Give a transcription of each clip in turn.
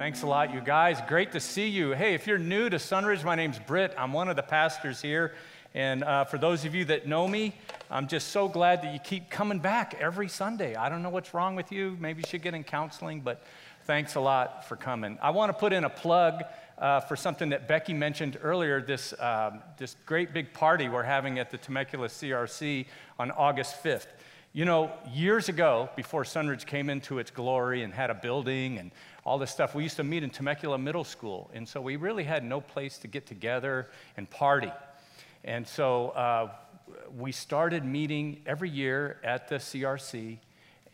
Thanks a lot, you guys. Great to see you. Hey, if you're new to Sunridge, my name's Britt. I'm one of the pastors here. And uh, for those of you that know me, I'm just so glad that you keep coming back every Sunday. I don't know what's wrong with you. Maybe you should get in counseling, but thanks a lot for coming. I want to put in a plug uh, for something that Becky mentioned earlier this, um, this great big party we're having at the Temecula CRC on August 5th. You know, years ago, before Sunridge came into its glory and had a building and all this stuff, we used to meet in Temecula Middle School. And so we really had no place to get together and party. And so uh, we started meeting every year at the CRC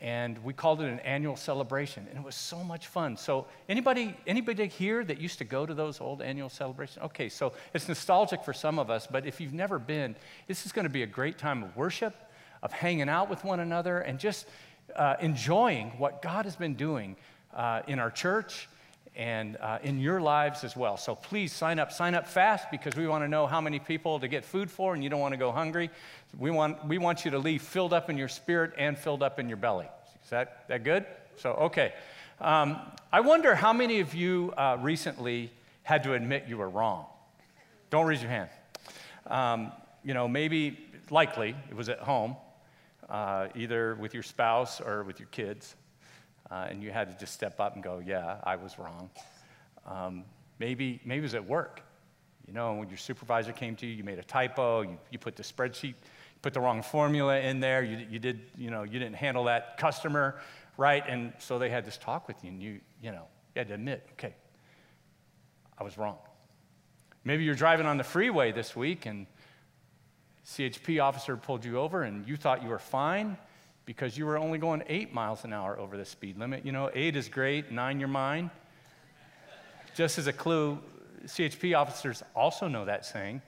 and we called it an annual celebration and it was so much fun so anybody anybody here that used to go to those old annual celebrations okay so it's nostalgic for some of us but if you've never been this is going to be a great time of worship of hanging out with one another and just uh, enjoying what God has been doing uh, in our church and uh, in your lives as well. So please sign up. Sign up fast because we want to know how many people to get food for, and you don't want to go hungry. We want, we want you to leave filled up in your spirit and filled up in your belly. Is that, that good? So, okay. Um, I wonder how many of you uh, recently had to admit you were wrong. Don't raise your hand. Um, you know, maybe, likely, it was at home uh, either with your spouse or with your kids, uh, and you had to just step up and go, Yeah, I was wrong. Um, maybe, maybe it was at work. You know, when your supervisor came to you, you made a typo, you, you put the spreadsheet, you put the wrong formula in there, you, you, did, you, know, you didn't handle that customer right, and so they had this talk with you, and you, you know, you had to admit, okay, I was wrong. Maybe you're driving on the freeway this week and CHP officer pulled you over and you thought you were fine because you were only going eight miles an hour over the speed limit. You know, eight is great, nine, you're mine. Just as a clue, CHP officers also know that saying.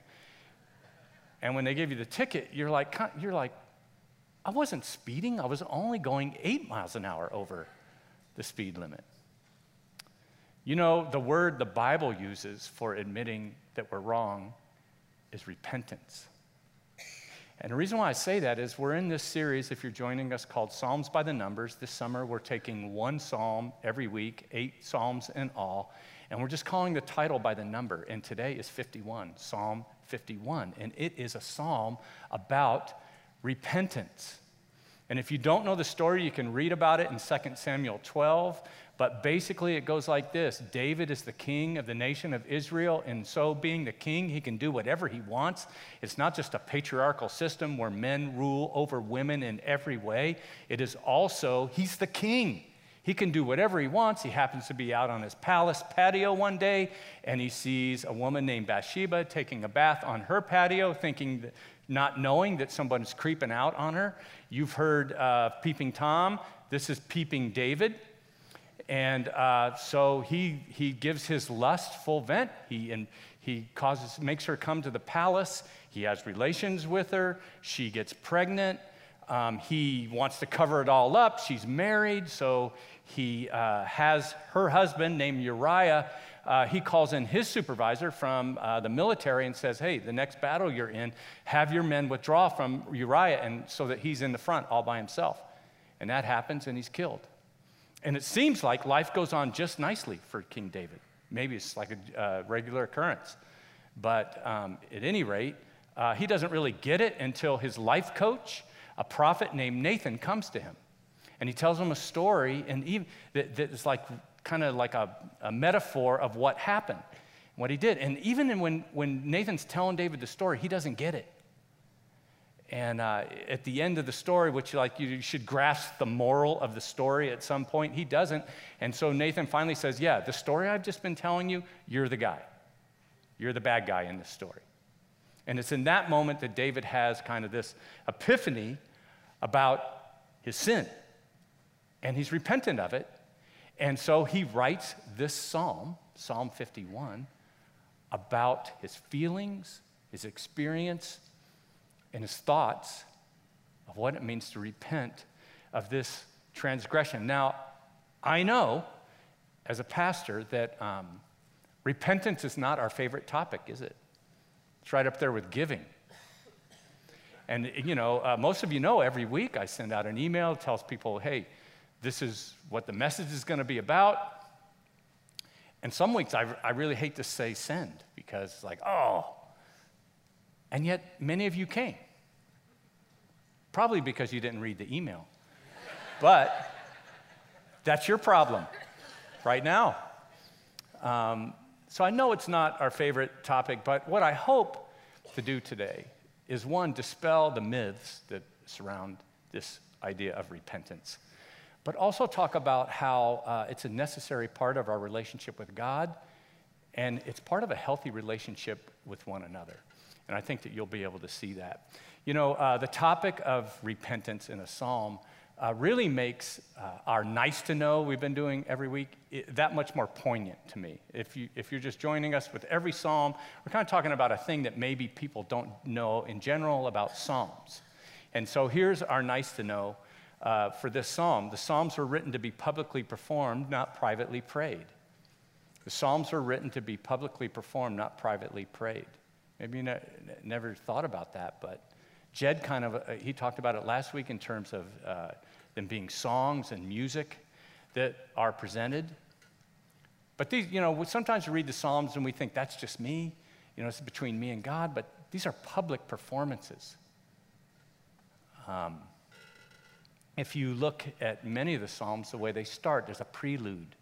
And when they give you the ticket, you're like, you're like, I wasn't speeding. I was only going eight miles an hour over the speed limit. You know, the word the Bible uses for admitting that we're wrong is repentance. And the reason why I say that is we're in this series, if you're joining us, called Psalms by the Numbers. This summer, we're taking one psalm every week, eight psalms in all, and we're just calling the title by the number. And today is 51, Psalm 51. And it is a psalm about repentance. And if you don't know the story, you can read about it in 2 Samuel 12. But basically, it goes like this David is the king of the nation of Israel, and so being the king, he can do whatever he wants. It's not just a patriarchal system where men rule over women in every way, it is also, he's the king. He can do whatever he wants. He happens to be out on his palace patio one day, and he sees a woman named Bathsheba taking a bath on her patio, thinking that, not knowing that someone's creeping out on her. You've heard uh, Peeping Tom. This is Peeping David. And uh, so he, he gives his lust full vent. He, and he causes, makes her come to the palace. He has relations with her. She gets pregnant. Um, he wants to cover it all up. She's married, so he uh, has her husband named Uriah. Uh, he calls in his supervisor from uh, the military and says, Hey, the next battle you're in, have your men withdraw from Uriah, and so that he's in the front all by himself. And that happens, and he's killed. And it seems like life goes on just nicely for King David. Maybe it's like a uh, regular occurrence. But um, at any rate, uh, he doesn't really get it until his life coach, a prophet named Nathan, comes to him. And he tells him a story and even, that, that is like kind of like a, a metaphor of what happened, what he did. And even when, when Nathan's telling David the story, he doesn't get it. And uh, at the end of the story, which like you should grasp the moral of the story at some point, he doesn't. And so Nathan finally says, "Yeah, the story I've just been telling you, you're the guy. You're the bad guy in this story." And it's in that moment that David has kind of this epiphany about his sin, and he's repentant of it. And so he writes this psalm, Psalm 51, about his feelings, his experience, and his thoughts of what it means to repent of this transgression. Now, I know as a pastor that um, repentance is not our favorite topic, is it? It's right up there with giving. And, you know, uh, most of you know every week I send out an email, tells people, hey, this is what the message is going to be about. And some weeks I, I really hate to say send because it's like, oh. And yet many of you came. Probably because you didn't read the email. but that's your problem right now. Um, so I know it's not our favorite topic, but what I hope to do today is one, dispel the myths that surround this idea of repentance, but also talk about how uh, it's a necessary part of our relationship with God and it's part of a healthy relationship with one another. And I think that you'll be able to see that. You know, uh, the topic of repentance in a psalm uh, really makes uh, our nice to know we've been doing every week it, that much more poignant to me. If, you, if you're just joining us with every psalm, we're kind of talking about a thing that maybe people don't know in general about psalms. And so here's our nice to know uh, for this psalm. The psalms were written to be publicly performed, not privately prayed. The psalms were written to be publicly performed, not privately prayed. Maybe you ne- never thought about that, but Jed kind of, uh, he talked about it last week in terms of uh, them being songs and music that are presented. But these, you know, sometimes we read the Psalms and we think that's just me, you know, it's between me and God, but these are public performances. Um, if you look at many of the Psalms, the way they start, there's a prelude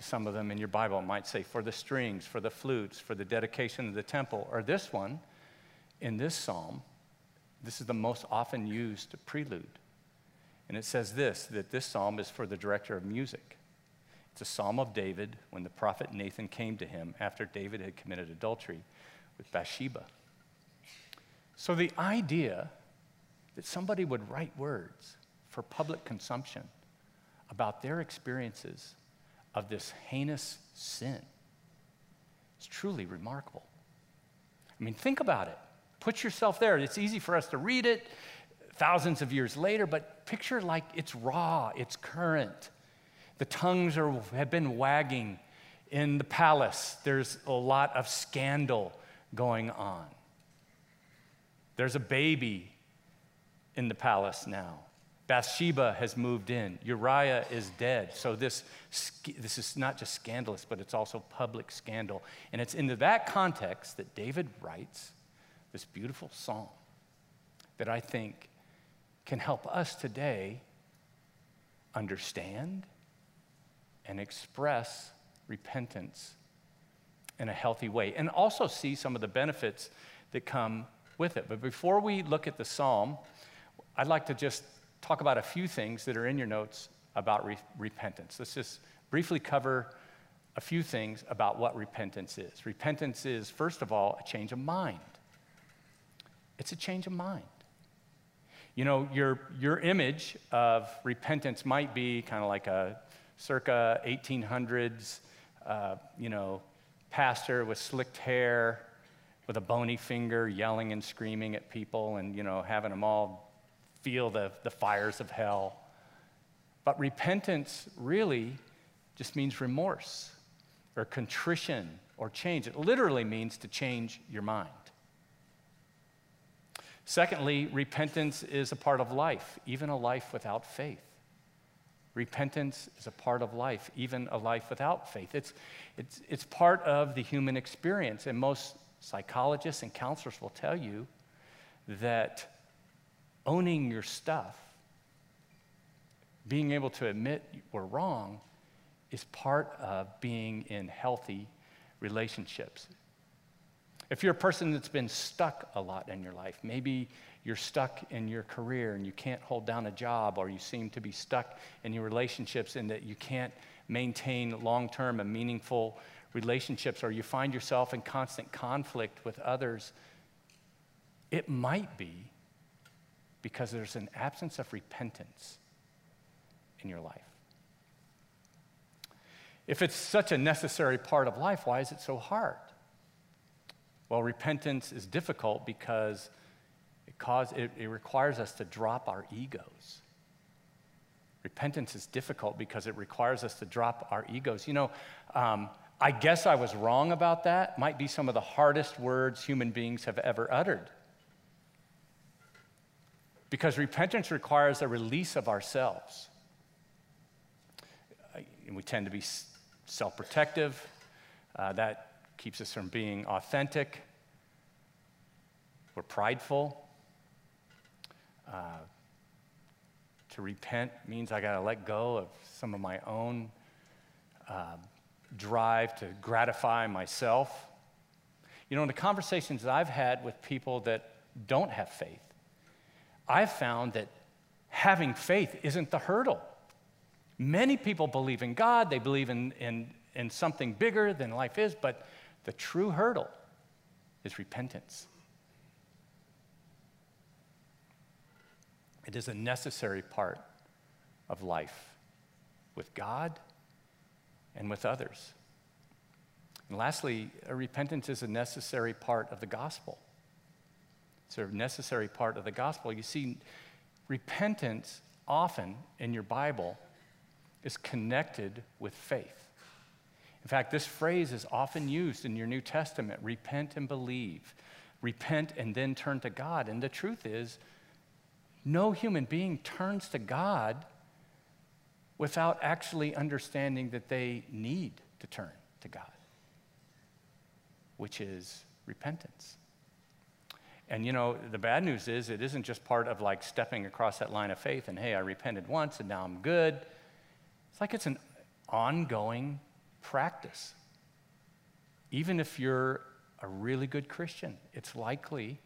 some of them in your Bible. Might say, for the strings, for the flutes, for the dedication of the temple. Or this one, in this Psalm, this is the most often used prelude. And it says this that this psalm is for the director of music. It's a psalm of David when the prophet Nathan came to him after David had committed adultery with Bathsheba. So the idea that somebody would write words for public consumption about their experiences of this heinous sin It's truly remarkable. I mean, think about it. Put yourself there. It's easy for us to read it thousands of years later, but picture like it's raw, it's current. The tongues are, have been wagging in the palace. There's a lot of scandal going on. There's a baby in the palace now. Bathsheba has moved in. Uriah is dead. So this, this is not just scandalous, but it's also public scandal. And it's into that context that David writes this beautiful psalm that I think can help us today understand and express repentance in a healthy way and also see some of the benefits that come with it. But before we look at the psalm, I'd like to just talk about a few things that are in your notes about re- repentance. Let's just briefly cover a few things about what repentance is. Repentance is, first of all, a change of mind. It's a change of mind. You know, your, your image of repentance might be kind of like a circa 1800s, uh, you know, pastor with slicked hair, with a bony finger, yelling and screaming at people and, you know, having them all feel the, the fires of hell. But repentance really just means remorse or contrition or change. It literally means to change your mind. Secondly, repentance is a part of life, even a life without faith. Repentance is a part of life, even a life without faith. It's, it's, it's part of the human experience. And most psychologists and counselors will tell you that owning your stuff, being able to admit we're wrong, is part of being in healthy relationships. If you're a person that's been stuck a lot in your life, maybe you're stuck in your career and you can't hold down a job, or you seem to be stuck in your relationships and that you can't maintain long term and meaningful relationships, or you find yourself in constant conflict with others, it might be because there's an absence of repentance in your life. If it's such a necessary part of life, why is it so hard? Well, repentance is difficult because it, cause, it, it requires us to drop our egos. Repentance is difficult because it requires us to drop our egos. You know, um, I guess I was wrong about that. Might be some of the hardest words human beings have ever uttered. Because repentance requires a release of ourselves. And We tend to be self protective, Uh, that keeps us from being authentic. We're prideful. Uh, to repent means I got to let go of some of my own uh, drive to gratify myself. You know, in the conversations that I've had with people that don't have faith, I've found that having faith isn't the hurdle. Many people believe in God, they believe in, in, in something bigger than life is, but the true hurdle is repentance. It is a necessary part of life with God and with others. And lastly, repentance is a necessary part of the gospel. It's of necessary part of the gospel. You see, repentance often in your Bible is connected with faith. In fact, this phrase is often used in your New Testament repent and believe, repent and then turn to God. And the truth is, no human being turns to God without actually understanding that they need to turn to God, which is repentance. And you know, the bad news is it isn't just part of like stepping across that line of faith and, hey, I repented once and now I'm good. It's like it's an ongoing practice. Even if you're a really good Christian, it's likely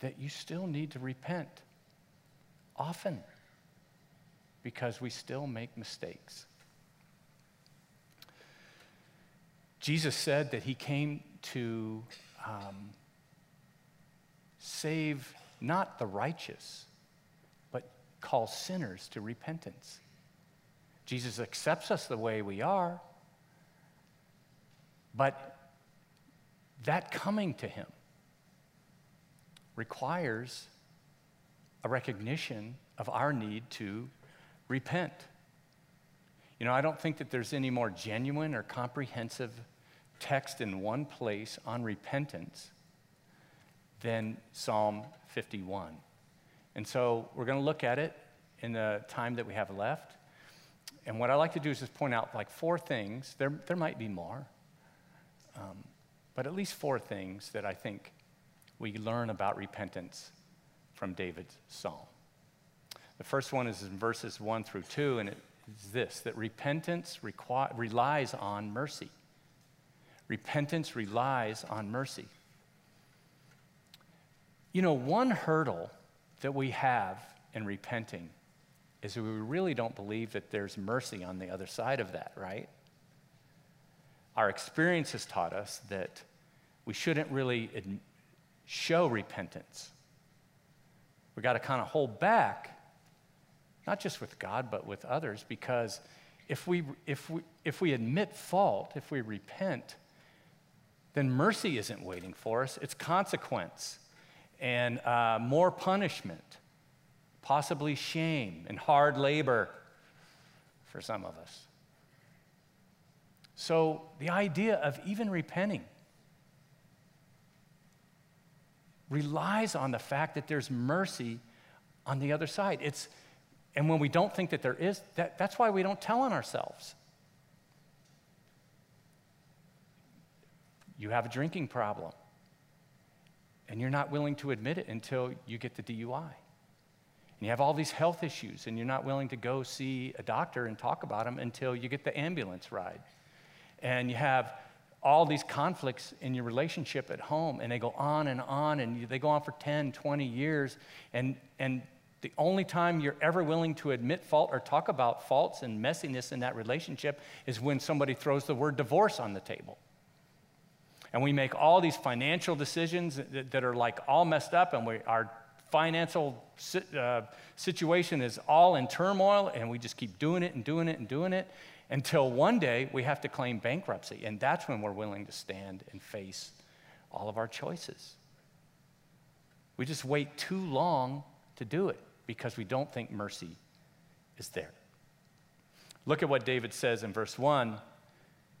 that you still need to repent often because we still make mistakes. Jesus said that he came to um, save not the righteous, but call sinners to repentance. Jesus accepts us the way we are, but that coming to him requires a recognition of our need to repent. You know, I don't think that there's any more genuine or comprehensive text in one place on repentance than Psalm 51. And so we're going to look at it in the time that we have left. And what I like to do is just point out like four things. There, there might be more, um, but at least four things that I think we learn about repentance from David's psalm. The first one is in verses 1 through 2, and it is this that repentance relies on mercy. Repentance relies on mercy. You know, one hurdle that we have in repenting is we really don't believe that there's mercy on the other side of that, right? Our experience has taught us that we shouldn't really show repentance. We got to kind of hold back, not just with God, but with others, because if we, if we, if we admit fault, if we repent, then mercy isn't waiting for us, it's consequence and uh, more punishment, possibly shame and hard labor for some of us. So, the idea of even repenting relies on the fact that there's mercy on the other side. It's, and when we don't think that there is, that, that's why we don't tell on ourselves. You have a drinking problem, and you're not willing to admit it until you get the DUI. And you have all these health issues, and you're not willing to go see a doctor and talk about them until you get the ambulance ride. And you have all these conflicts in your relationship at home, and they go on and on, and they go on for 10, 20 years. And, and the only time you're ever willing to admit fault or talk about faults and messiness in that relationship is when somebody throws the word divorce on the table. And we make all these financial decisions that, that are like all messed up, and we, our financial uh, situation is all in turmoil, and we just keep doing it and doing it and doing it until one day we have to claim bankruptcy. And that's when we're willing to stand and face all of our choices. We just wait too long to do it because we don't think mercy is there. Look at what David says in verse 1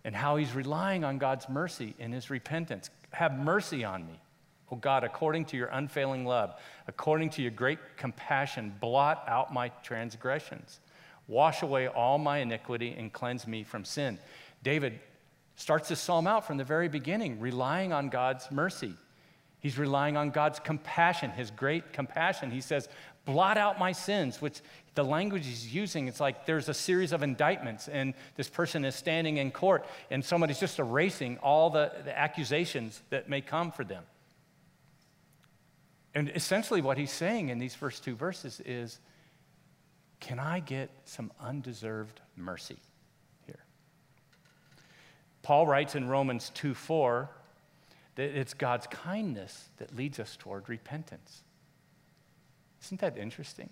and how he's relying on God's mercy in his repentance. Have mercy on me, O God, according to your unfailing love, according to your great compassion, blot out my transgressions. Wash away all my iniquity and cleanse me from sin. David starts this psalm out from the very beginning, relying on God's mercy. He's relying on God's compassion, his great compassion. He says, blot out my sins, which the language he's using, it's like there's a series of indictments, and this person is standing in court, and somebody's just erasing all the, the accusations that may come for them. And essentially, what he's saying in these first two verses is Can I get some undeserved mercy here? Paul writes in Romans 2 4 that it's God's kindness that leads us toward repentance. Isn't that interesting?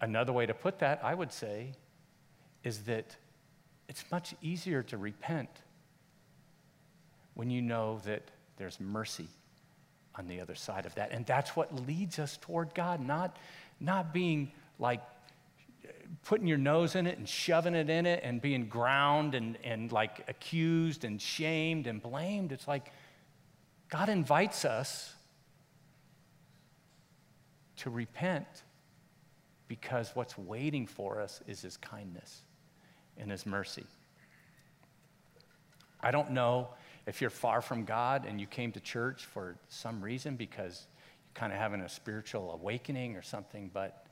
Another way to put that, I would say, is that it's much easier to repent when you know that there's mercy on the other side of that. And that's what leads us toward God, not, not being like putting your nose in it and shoving it in it and being ground and, and like accused and shamed and blamed. It's like God invites us to repent because what's waiting for us is His kindness and His mercy. I don't know if you're far from God and you came to church for some reason because you're kind of having a spiritual awakening or something, but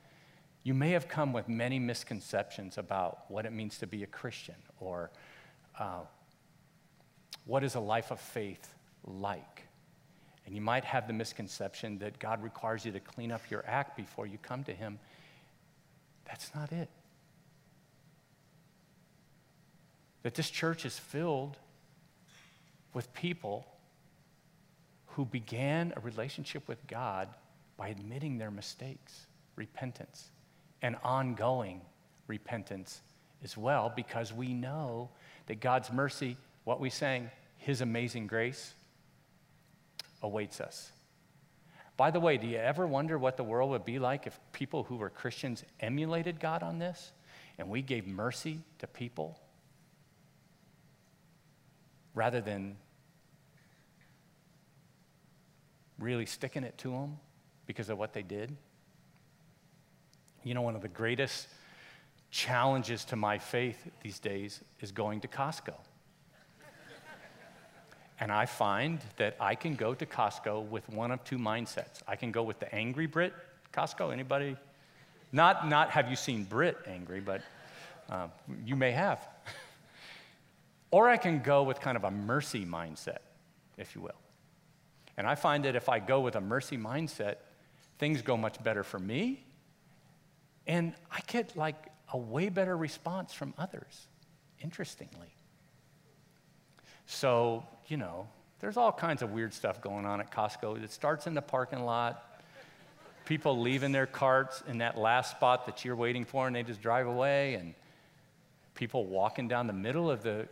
you may have come with many misconceptions about what it means to be a Christian or uh, what is a life of faith like. And you might have the misconception that God requires you to clean up your act before you come to Him. That's not it. That this church is filled with people who began a relationship with God by admitting their mistakes, repentance, and ongoing repentance as well, because we know that God's mercy, what we sang, His amazing grace, awaits us. By the way, do you ever wonder what the world would be like if people who were Christians emulated God on this and we gave mercy to people rather than really sticking it to them because of what they did? You know, one of the greatest challenges to my faith these days is going to Costco. And I find that I can go to Costco with one of two mindsets. I can go with the angry Brit Costco. Anybody? Not, not have you seen Brit angry, but uh, you may have. or I can go with kind of a mercy mindset, if you will. And I find that if I go with a mercy mindset, things go much better for me. And I get like a way better response from others, interestingly. So, you know, there's all kinds of weird stuff going on at Costco. It starts in the parking lot, people leaving their carts in that last spot that you're waiting for, and they just drive away, and people walking down the middle of the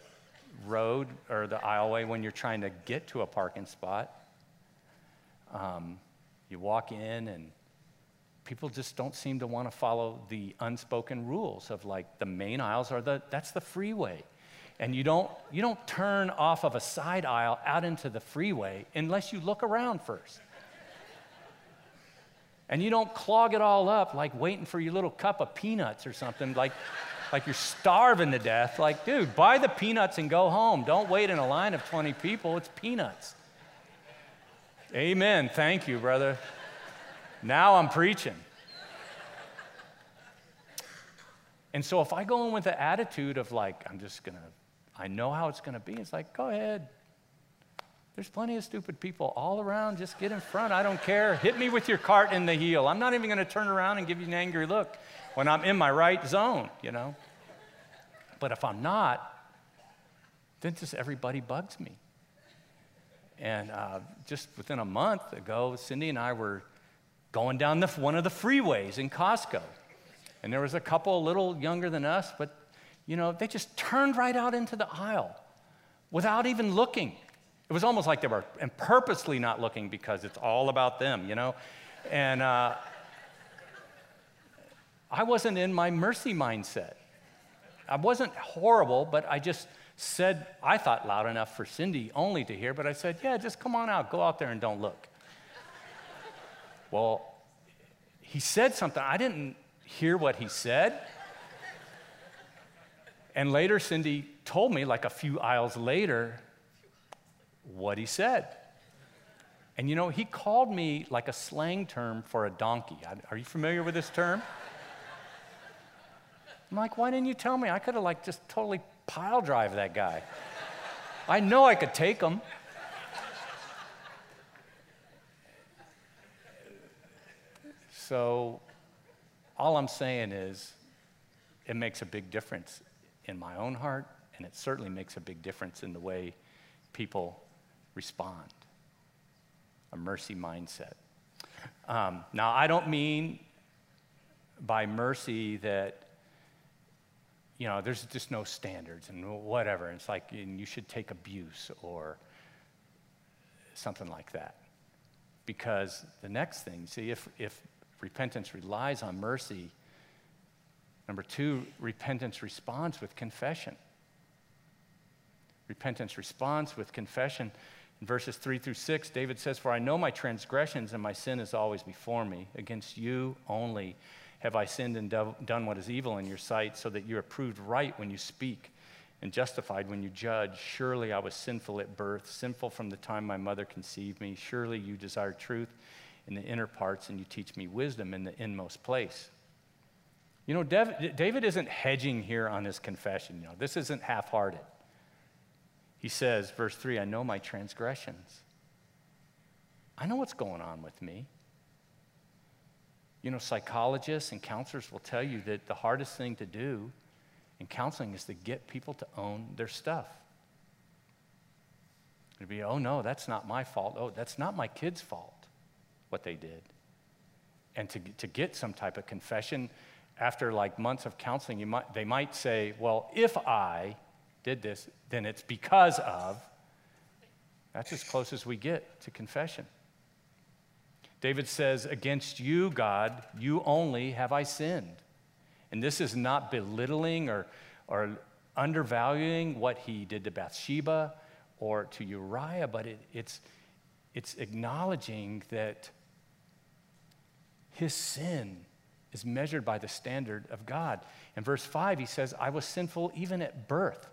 road or the aisleway when you're trying to get to a parking spot. Um, you walk in, and people just don't seem to want to follow the unspoken rules of like the main aisles are the that's the freeway and you don't, you don't turn off of a side aisle out into the freeway unless you look around first. And you don't clog it all up like waiting for your little cup of peanuts or something, like, like you're starving to death. Like, dude, buy the peanuts and go home. Don't wait in a line of 20 people. It's peanuts. Amen. Thank you, brother. Now I'm preaching. And so if I go in with the attitude of like, I'm just going to I know how it's going to be. It's like, go ahead. There's plenty of stupid people all around. Just get in front. I don't care. Hit me with your cart in the heel. I'm not even going to turn around and give you an angry look when I'm in my right zone, you know? But if I'm not, then just everybody bugs me. And uh, just within a month ago, Cindy and I were going down the, one of the freeways in Costco. And there was a couple a little younger than us, but you know, they just turned right out into the aisle without even looking. It was almost like they were and purposely not looking because it's all about them, you know? And uh, I wasn't in my mercy mindset. I wasn't horrible, but I just said, I thought loud enough for Cindy only to hear, but I said, yeah, just come on out, go out there and don't look. well, he said something. I didn't hear what he said. And later, Cindy told me, like a few aisles later, what he said. And you know, he called me like a slang term for a donkey. Are you familiar with this term? I'm like, why didn't you tell me? I could have like just totally pile drive that guy. I know I could take him. So, all I'm saying is, it makes a big difference in my own heart, and it certainly makes a big difference in the way people respond. A mercy mindset. Um, now, I don't mean by mercy that you know there's just no standards and whatever. It's like and you should take abuse or something like that. Because the next thing, see, if, if repentance relies on mercy, number two, repentance responds with confession. Repentance responds with confession. In verses 3 through 6, David says, For I know my transgressions and my sin is always before me. Against you only have I sinned and do- done what is evil in your sight, so that you are proved right when you speak and justified when you judge. Surely I was sinful at birth, sinful from the time my mother conceived me. Surely you desire truth in the inner parts, and you teach me wisdom in the inmost place. You know, David isn't hedging here on his confession. You know, this isn't half hearted. He says, verse 3 I know my transgressions. I know what's going on with me. You know, psychologists and counselors will tell you that the hardest thing to do in counseling is to get people to own their stuff. It'd be, oh no, that's not my fault. Oh, that's not my kid's fault, what they did. And to, to get some type of confession after like months of counseling, you might, they might say, well, if I did this, then it's because of. That's as close as we get to confession. David says, Against you, God, you only have I sinned. And this is not belittling or, or undervaluing what he did to Bathsheba or to Uriah, but it, it's, it's acknowledging that his sin is measured by the standard of God. In verse 5, he says, I was sinful even at birth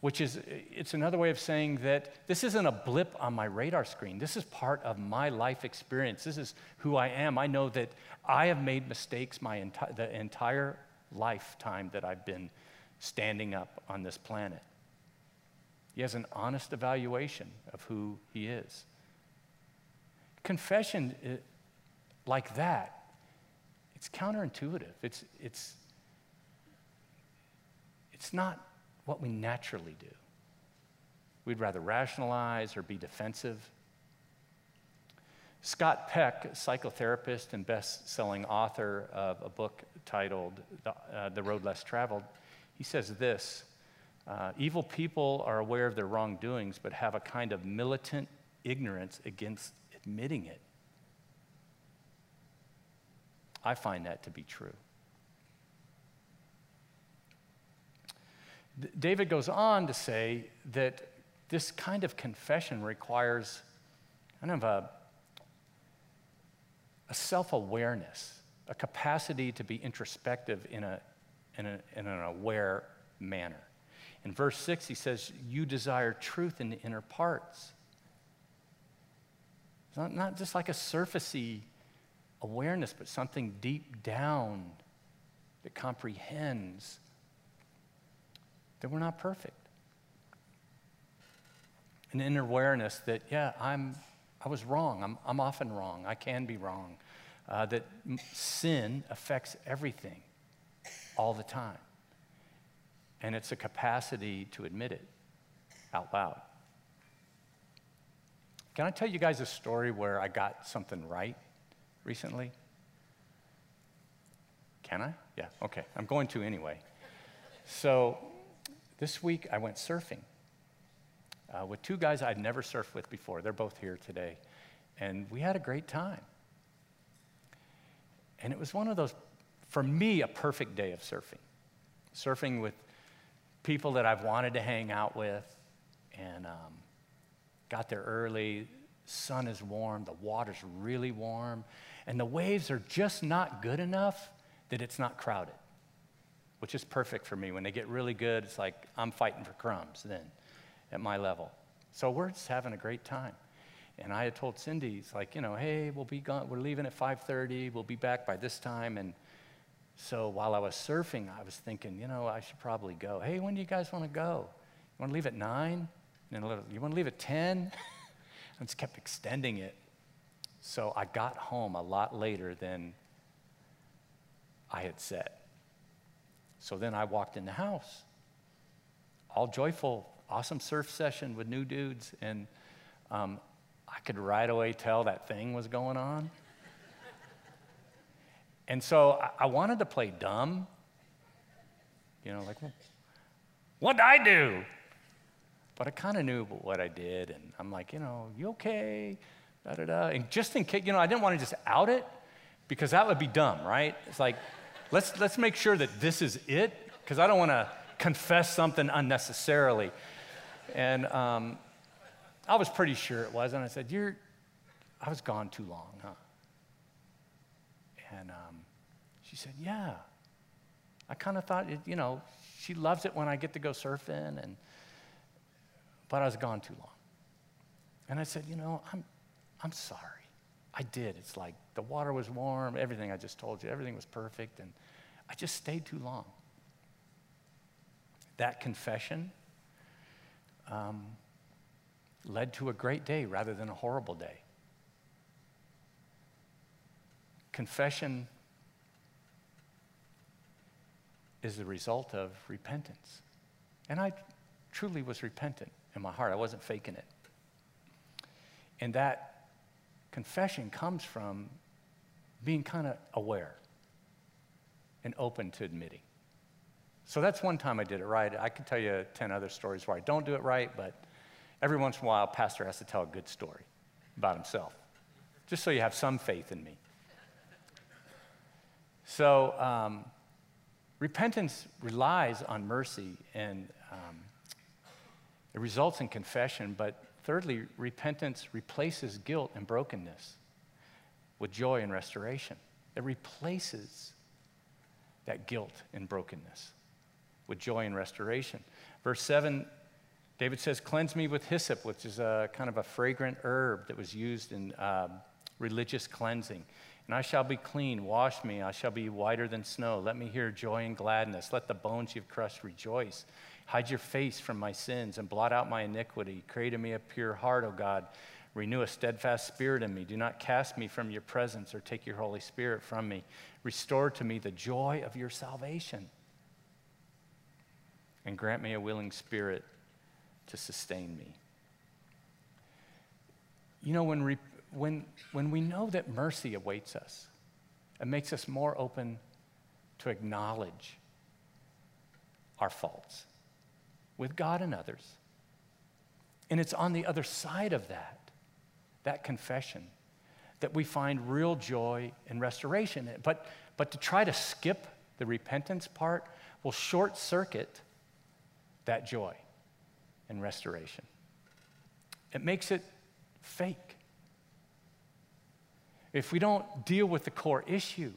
which is it's another way of saying that this isn't a blip on my radar screen. This is part of my life experience. This is who i am. I know that i have made mistakes my enti- the entire lifetime that i've been standing up on this planet. He has an honest evaluation of who he is. Confession eh, like that it's counterintuitive it's it's it's not what we naturally do. We'd rather rationalize or be defensive. Scott Peck, psychotherapist and best selling author of a book titled the, uh, the, Road Less Traveled, he says this uh, Evil people are aware of their wrongdoings, but have a kind of militant ignorance against admitting it. I find that to be true. David goes on to say that this kind of confession requires kind of a, a self awareness, a capacity to be introspective in, a, in, a, in an aware manner. In verse 6, he says, You desire truth in the inner parts. It's not, not just like a surfacey awareness, but something deep down that comprehends that we're not perfect. An inner awareness that, yeah, I'm, I was wrong. I'm, I'm often wrong. I can be wrong. Uh, that sin affects everything all the time. And it's a capacity to admit it out loud. Can I tell you guys a story where I got something right recently? Can I? Yeah, okay. I'm going to anyway. So, this week, I went surfing uh, with two guys I'd never surfed with before. They're both here today. And we had a great time. And it was one of those, for me, a perfect day of surfing. Surfing with people that I've wanted to hang out with, and um, got there early. Sun is warm, the water's really warm, and the waves are just not good enough that it's not crowded. which is perfect for me. When they get really good, it's like I'm fighting for crumbs then at my level. So we're just having a great time. And I had told Cindy, it's like, you know, hey, we'll be gone, we're leaving at 5:30, we'll be back by this time. And so while I was surfing, I was thinking, you know, I should probably go. Hey, when do you guys want to go? You want to leave at nine? And a little, You want to leave at 10? I just kept extending it. So I got home a lot later than I had said. So then I walked in the house, all joyful, awesome surf session with new dudes, and um, I could right away tell that thing was going on. and so I, I wanted to play dumb, you know, like, what did I do? But I kind of knew what I did, and I'm like, you know, you okay? Da da da. And just in case, you know, I didn't want to just out it because that would be dumb, right? It's like, let's let's make sure that this is it because I don't want to confess something unnecessarily. And um, I was pretty sure it was, and I said, "You're, I was gone too long, huh?" And um, she said, "Yeah." I kind of thought, it, you know, she loves it when I get to go surfing, and but I was gone too long. And I said, you know, I'm, I'm sorry. I did. It's like the water was warm, everything I just told you, everything was perfect, and I just stayed too long. That confession um, led to a great day rather than a horrible day. Confession is the result of repentance. And I truly was repentant in my heart. I wasn't faking it. And that confession comes from being kind of aware and open to admitting. So that's one time I did it right. I could tell you 10 other stories where I don't do it right, but every once in a while, pastor has to tell a good story about himself, just so you have some faith in me. So, um, repentance relies on mercy and um, it results in confession, but thirdly, repentance replaces guilt and brokenness with joy and restoration. It replaces that guilt and brokenness with joy and restoration. Verse 7, David says, Cleanse me with hyssop, which is a kind of a fragrant herb that was used in um, religious cleansing. And I shall be clean. Wash me. I shall be whiter than snow. Let me hear joy and gladness. Let the bones you've crushed rejoice. Hide your face from my sins and blot out my iniquity. Create in me a pure heart, O God. Renew a steadfast spirit in me. Do not cast me from your presence or take your Holy Spirit from me. Restore to me the joy of your salvation. And grant me a willing spirit to sustain me. You know, when, re- when, when we know that mercy awaits us, it makes us more open to acknowledge our faults with God and others. And it's on the other side of that, that confession, that we find real joy and restoration. But, but to try to skip the repentance part will short circuit that joy and restoration. It makes it fake. If we don't deal with the core issue,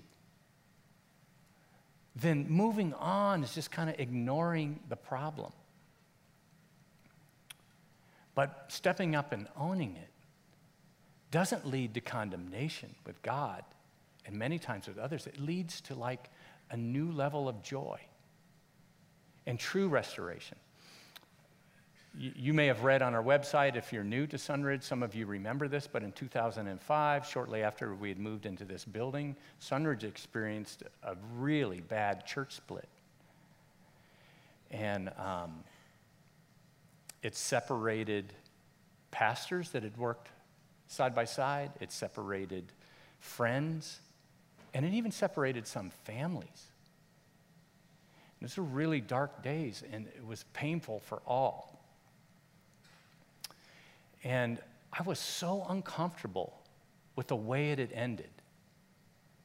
then moving on is just kind of ignoring the problem. But stepping up and owning it doesn't lead to condemnation with God and many times with others. It leads to like a new level of joy and true restoration. You, may have read on our website, if you're new to Sunridge, some of you remember this, but in 2005, shortly after we had moved into this building, Sunridge experienced a really bad church split. And um, it separated pastors that had worked side by side, it separated friends, and it even separated some families. These were really dark days, and it was painful for all. And I was so uncomfortable with the way it had ended.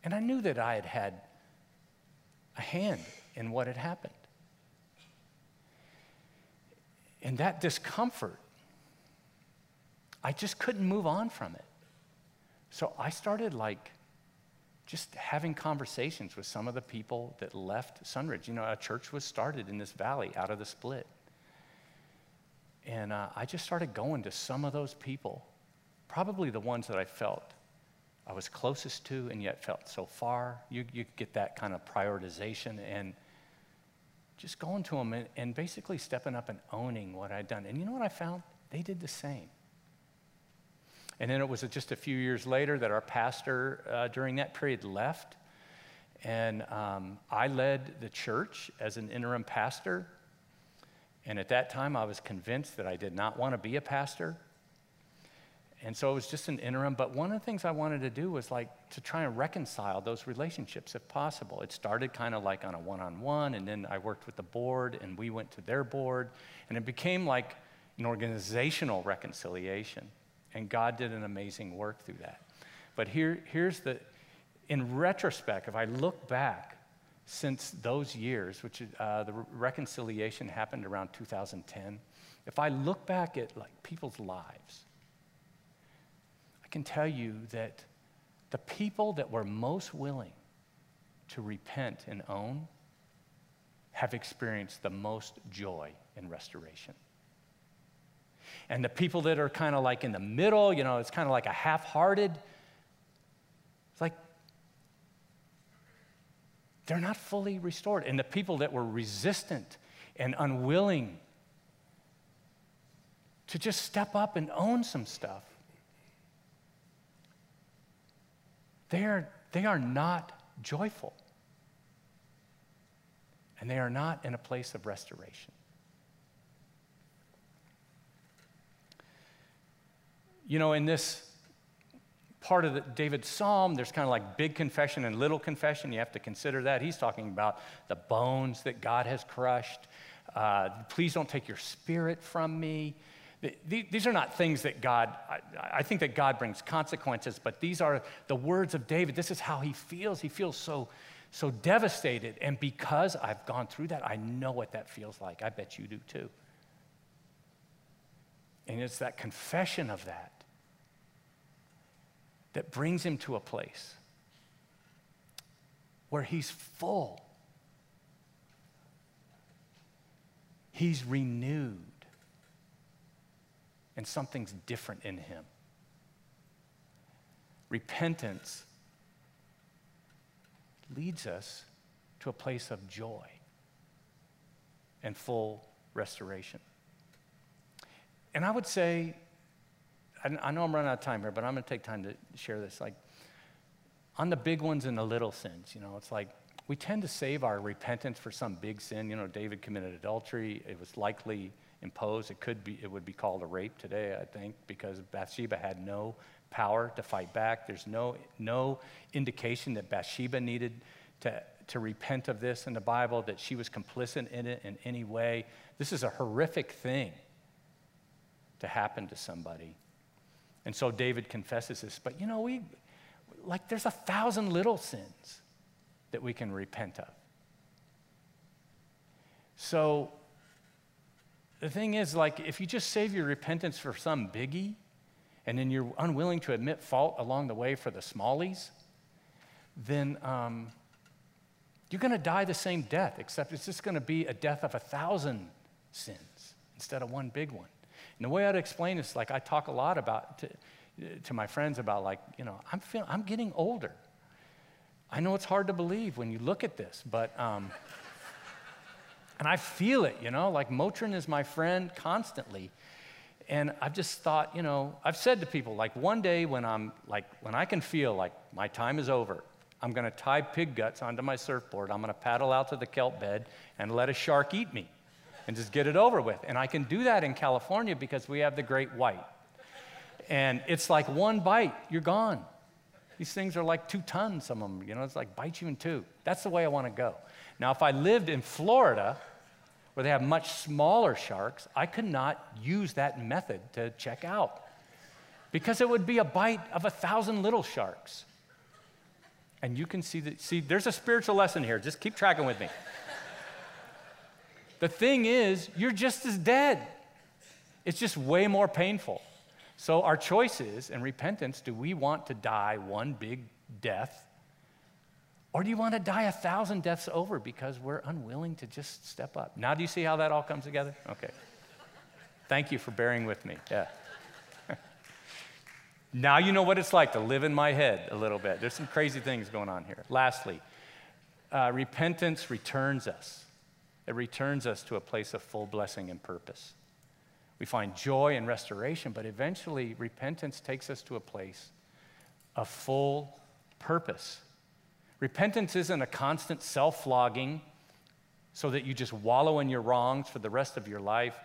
And I knew that I had had a hand in what had happened. And that discomfort, I just couldn't move on from it. So I started like just having conversations with some of the people that left Sunridge. You know, a church was started in this valley out of the split. And uh, I just started going to some of those people, probably the ones that I felt I was closest to and yet felt so far. You, you get that kind of prioritization and just going to them and, and basically stepping up and owning what I'd done. And you know what I found? They did the same. And then it was just a few years later that our pastor uh, during that period left. And um, I led the church as an interim pastor. And at that time, I was convinced that I did not want to be a pastor. And so it was just an interim. But one of the things I wanted to do was like to try and reconcile those relationships if possible. It started kind of like on a one on one, and then I worked with the board, and we went to their board. And it became like an organizational reconciliation. And God did an amazing work through that. But here, here's the, in retrospect, if I look back since those years, which uh, the reconciliation happened around 2010, if I look back at like people's lives, I can tell you that the people that were most willing to repent and own have experienced the most joy in restoration. And the people that are kind of like in the middle, you know, it's kind of like a half hearted, it's like they're not fully restored. And the people that were resistant and unwilling to just step up and own some stuff, they are, they are not joyful. And they are not in a place of restoration. You know, in this part of the, David's psalm, there's kind of like big confession and little confession. You have to consider that. He's talking about the bones that God has crushed. Uh, please don't take your spirit from me. These are not things that God, I think that God brings consequences, but these are the words of David. This is how he feels. He feels so, so devastated. And because I've gone through that, I know what that feels like. I bet you do too. And it's that confession of that that brings him to a place where he's full. He's renewed. And something's different in him. Repentance leads us to a place of joy and full restoration. And I would say I, know I'm running out of time here, but I'm going to take time to share this. Like, on the big ones and the little sins, you know, it's like we tend to save our repentance for some big sin. You know, David committed adultery. It was likely imposed. It could be, it would be called a rape today, I think, because Bathsheba had no power to fight back. There's no, no indication that Bathsheba needed to, to repent of this in the Bible, that she was complicit in it in any way. This is a horrific thing to happen to somebody. And so David confesses this. But you know, we, like, there's a thousand little sins that we can repent of. So the thing is, like, if you just save your repentance for some biggie, and then you're unwilling to admit fault along the way for the smallies, then um, you're going to die the same death, except it's just going to be a death of a thousand sins instead of one big one. And the way I'd explain this, like I talk a lot about to, to my friends about, like, you know, I'm, feeling, I'm getting older. I know it's hard to believe when you look at this, but, um, and I feel it, you know, like Motrin is my friend constantly. And I've just thought, you know, I've said to people, like, one day when I'm, like, when I can feel like my time is over, I'm going to tie pig guts onto my surfboard. I'm going to paddle out to the kelp bed and let a shark eat me and just get it over with. And I can do that in California because we have the great white. And it's like one bite, you're gone. These things are like two tons, some of them, you know, it's like bite you in two. That's the way I want to go. Now, if I lived in Florida, where they have much smaller sharks, I could not use that method to check out because it would be a bite of a thousand little sharks. And you can see that, see, there's a spiritual lesson here. Just keep tracking with me. The thing is, you're just as dead. It's just way more painful. So, our choice is in repentance do we want to die one big death Or do you want to die a thousand deaths over because we're unwilling to just step up? Now, do you see how that all comes together? Okay. Thank you for bearing with me. Yeah. now you know what it's like to live in my head a little bit. There's some crazy things going on here. Lastly, uh, repentance returns us. It returns us to a place of full blessing and purpose. We find joy and restoration, but eventually repentance takes us to a place of full purpose. Repentance isn't a constant self flogging so that you just wallow in your wrongs for the rest of your life.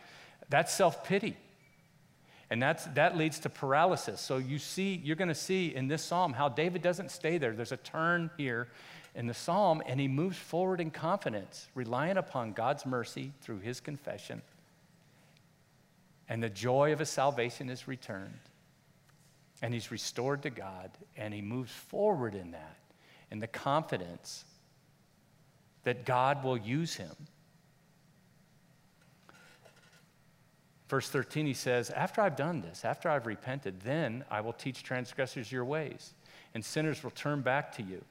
That's self pity. And that's, that leads to paralysis. So you see, you're going to see in this psalm how David doesn't stay there. There's a turn here in the psalm, and he moves forward in confidence, relying upon God's mercy through his confession. And the joy of his salvation is returned. And he's restored to God, and he moves forward in that, in the confidence that God will use him Verse 13, he says, After I've done this, after I've repented, then I will teach transgressors your ways, and sinners will turn back to you.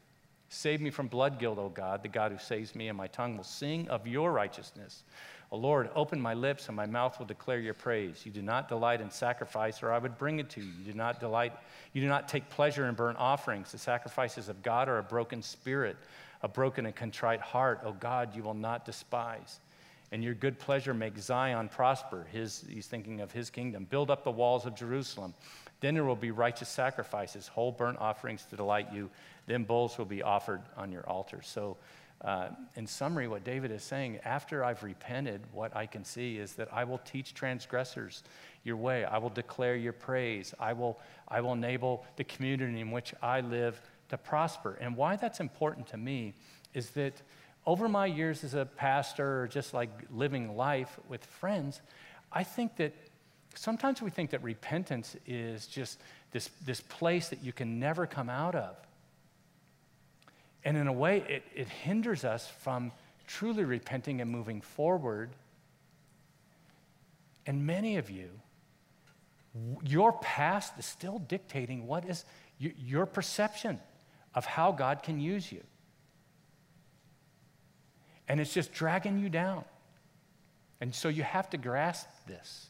Save me from blood guilt, O God, the God who saves me, and my tongue will sing of your righteousness. O Lord, open my lips, and my mouth will declare your praise. You do not delight in sacrifice, or I would bring it to you. You do not delight, you do not take pleasure in burnt offerings. The sacrifices of God are a broken spirit, a broken and contrite heart. O God, you will not despise and your good pleasure make Zion prosper. His, he's thinking of his kingdom. Build up the walls of Jerusalem. Then there will be righteous sacrifices, whole burnt offerings to delight you. Then bulls will be offered on your altar. So, uh, in summary, what David is saying, after I've repented, what I can see is that I will teach transgressors your way. I will declare your praise. I will, I will enable the community in which I live to prosper. And why that's important to me is that over my years as a pastor or just like living life with friends, I think that sometimes we think that repentance is just this, this place that you can never come out of. And in a way, it, it hinders us from truly repenting and moving forward. And many of you, your past is still dictating what is your perception of how God can use you and it's just dragging you down. And so you have to grasp this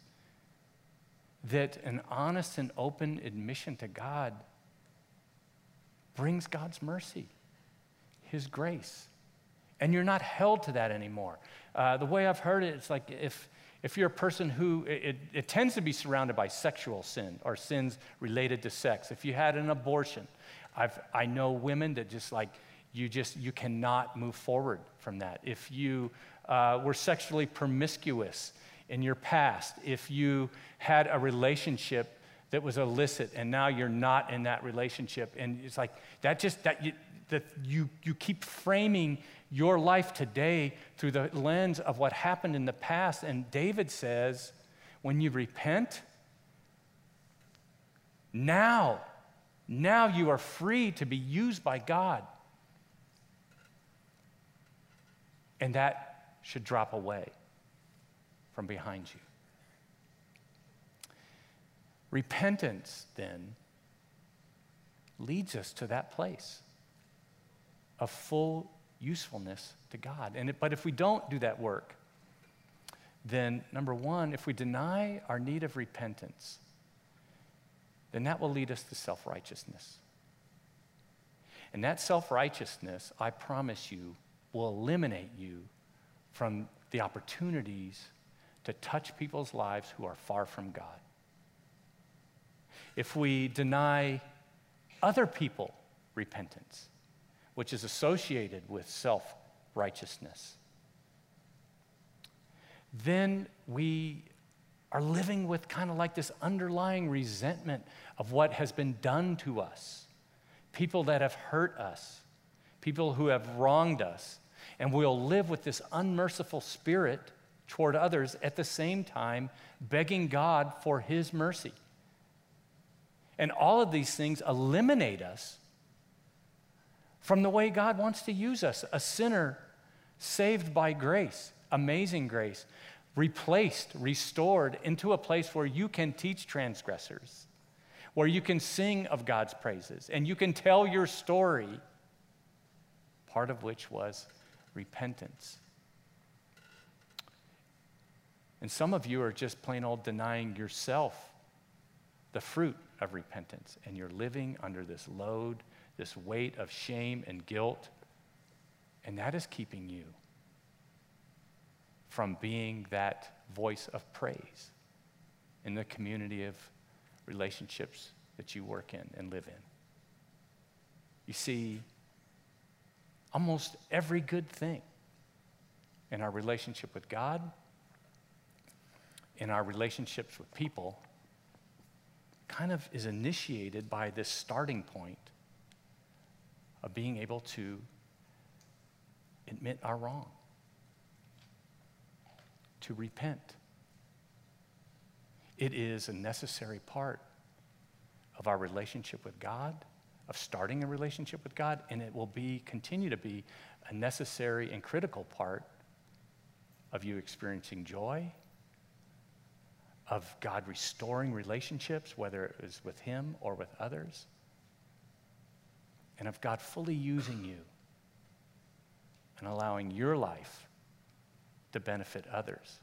that an honest and open admission to God brings God's mercy, His grace. And you're not held to that anymore. Uh, the way I've heard it, it's like if, if you're a person who, it, it tends to be surrounded by sexual sin or sins related to sex. If you had an abortion, I've, I know women that just like, you just you cannot move forward from that if you uh, were sexually promiscuous in your past if you had a relationship that was illicit and now you're not in that relationship and it's like that just that you, that you, you keep framing your life today through the lens of what happened in the past. And david says when you repent now now you are free to be used by god. And that should drop away from behind you. Repentance, then, leads us to that place of full usefulness to God. And it, but if we don't do that work, then number one, if we deny our need of repentance, then that will lead us to self righteousness. And that self righteousness, I promise you, will eliminate you from the opportunities to touch people's lives who are far from God. If we deny other people repentance, which is associated with self righteousness, then we are living with kind of like this underlying resentment of what has been done to us, people that have hurt us, people who have wronged us, and we'll live with this unmerciful spirit toward others at the same time begging God for His mercy. And all of these things eliminate us from the way God wants to use us a sinner saved by grace, amazing grace, replaced, restored into a place where you can teach transgressors, where you can sing of God's praises, and you can tell your story part of which was repentance. And some of you are just plain old denying yourself the fruit of repentance, and you're living under this load, this weight of shame and guilt, and that is keeping you from being that voice of praise in the community of relationships that you work in and live in. You see, almost every good thing in our relationship with God, in our relationships with people, kind of is initiated by this starting point of being able to admit our wrong, to repent. It is a necessary part of our relationship with God, of starting a relationship with God, and it will be continue to be a necessary and critical part of you experiencing joy, of God restoring relationships, whether it was with Him or with others, and of God fully using you and allowing your life to benefit others.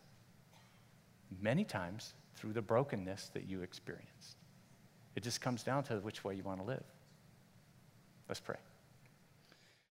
Many times through the brokenness that you experienced. It just comes down to which way you want to live. Let's pray.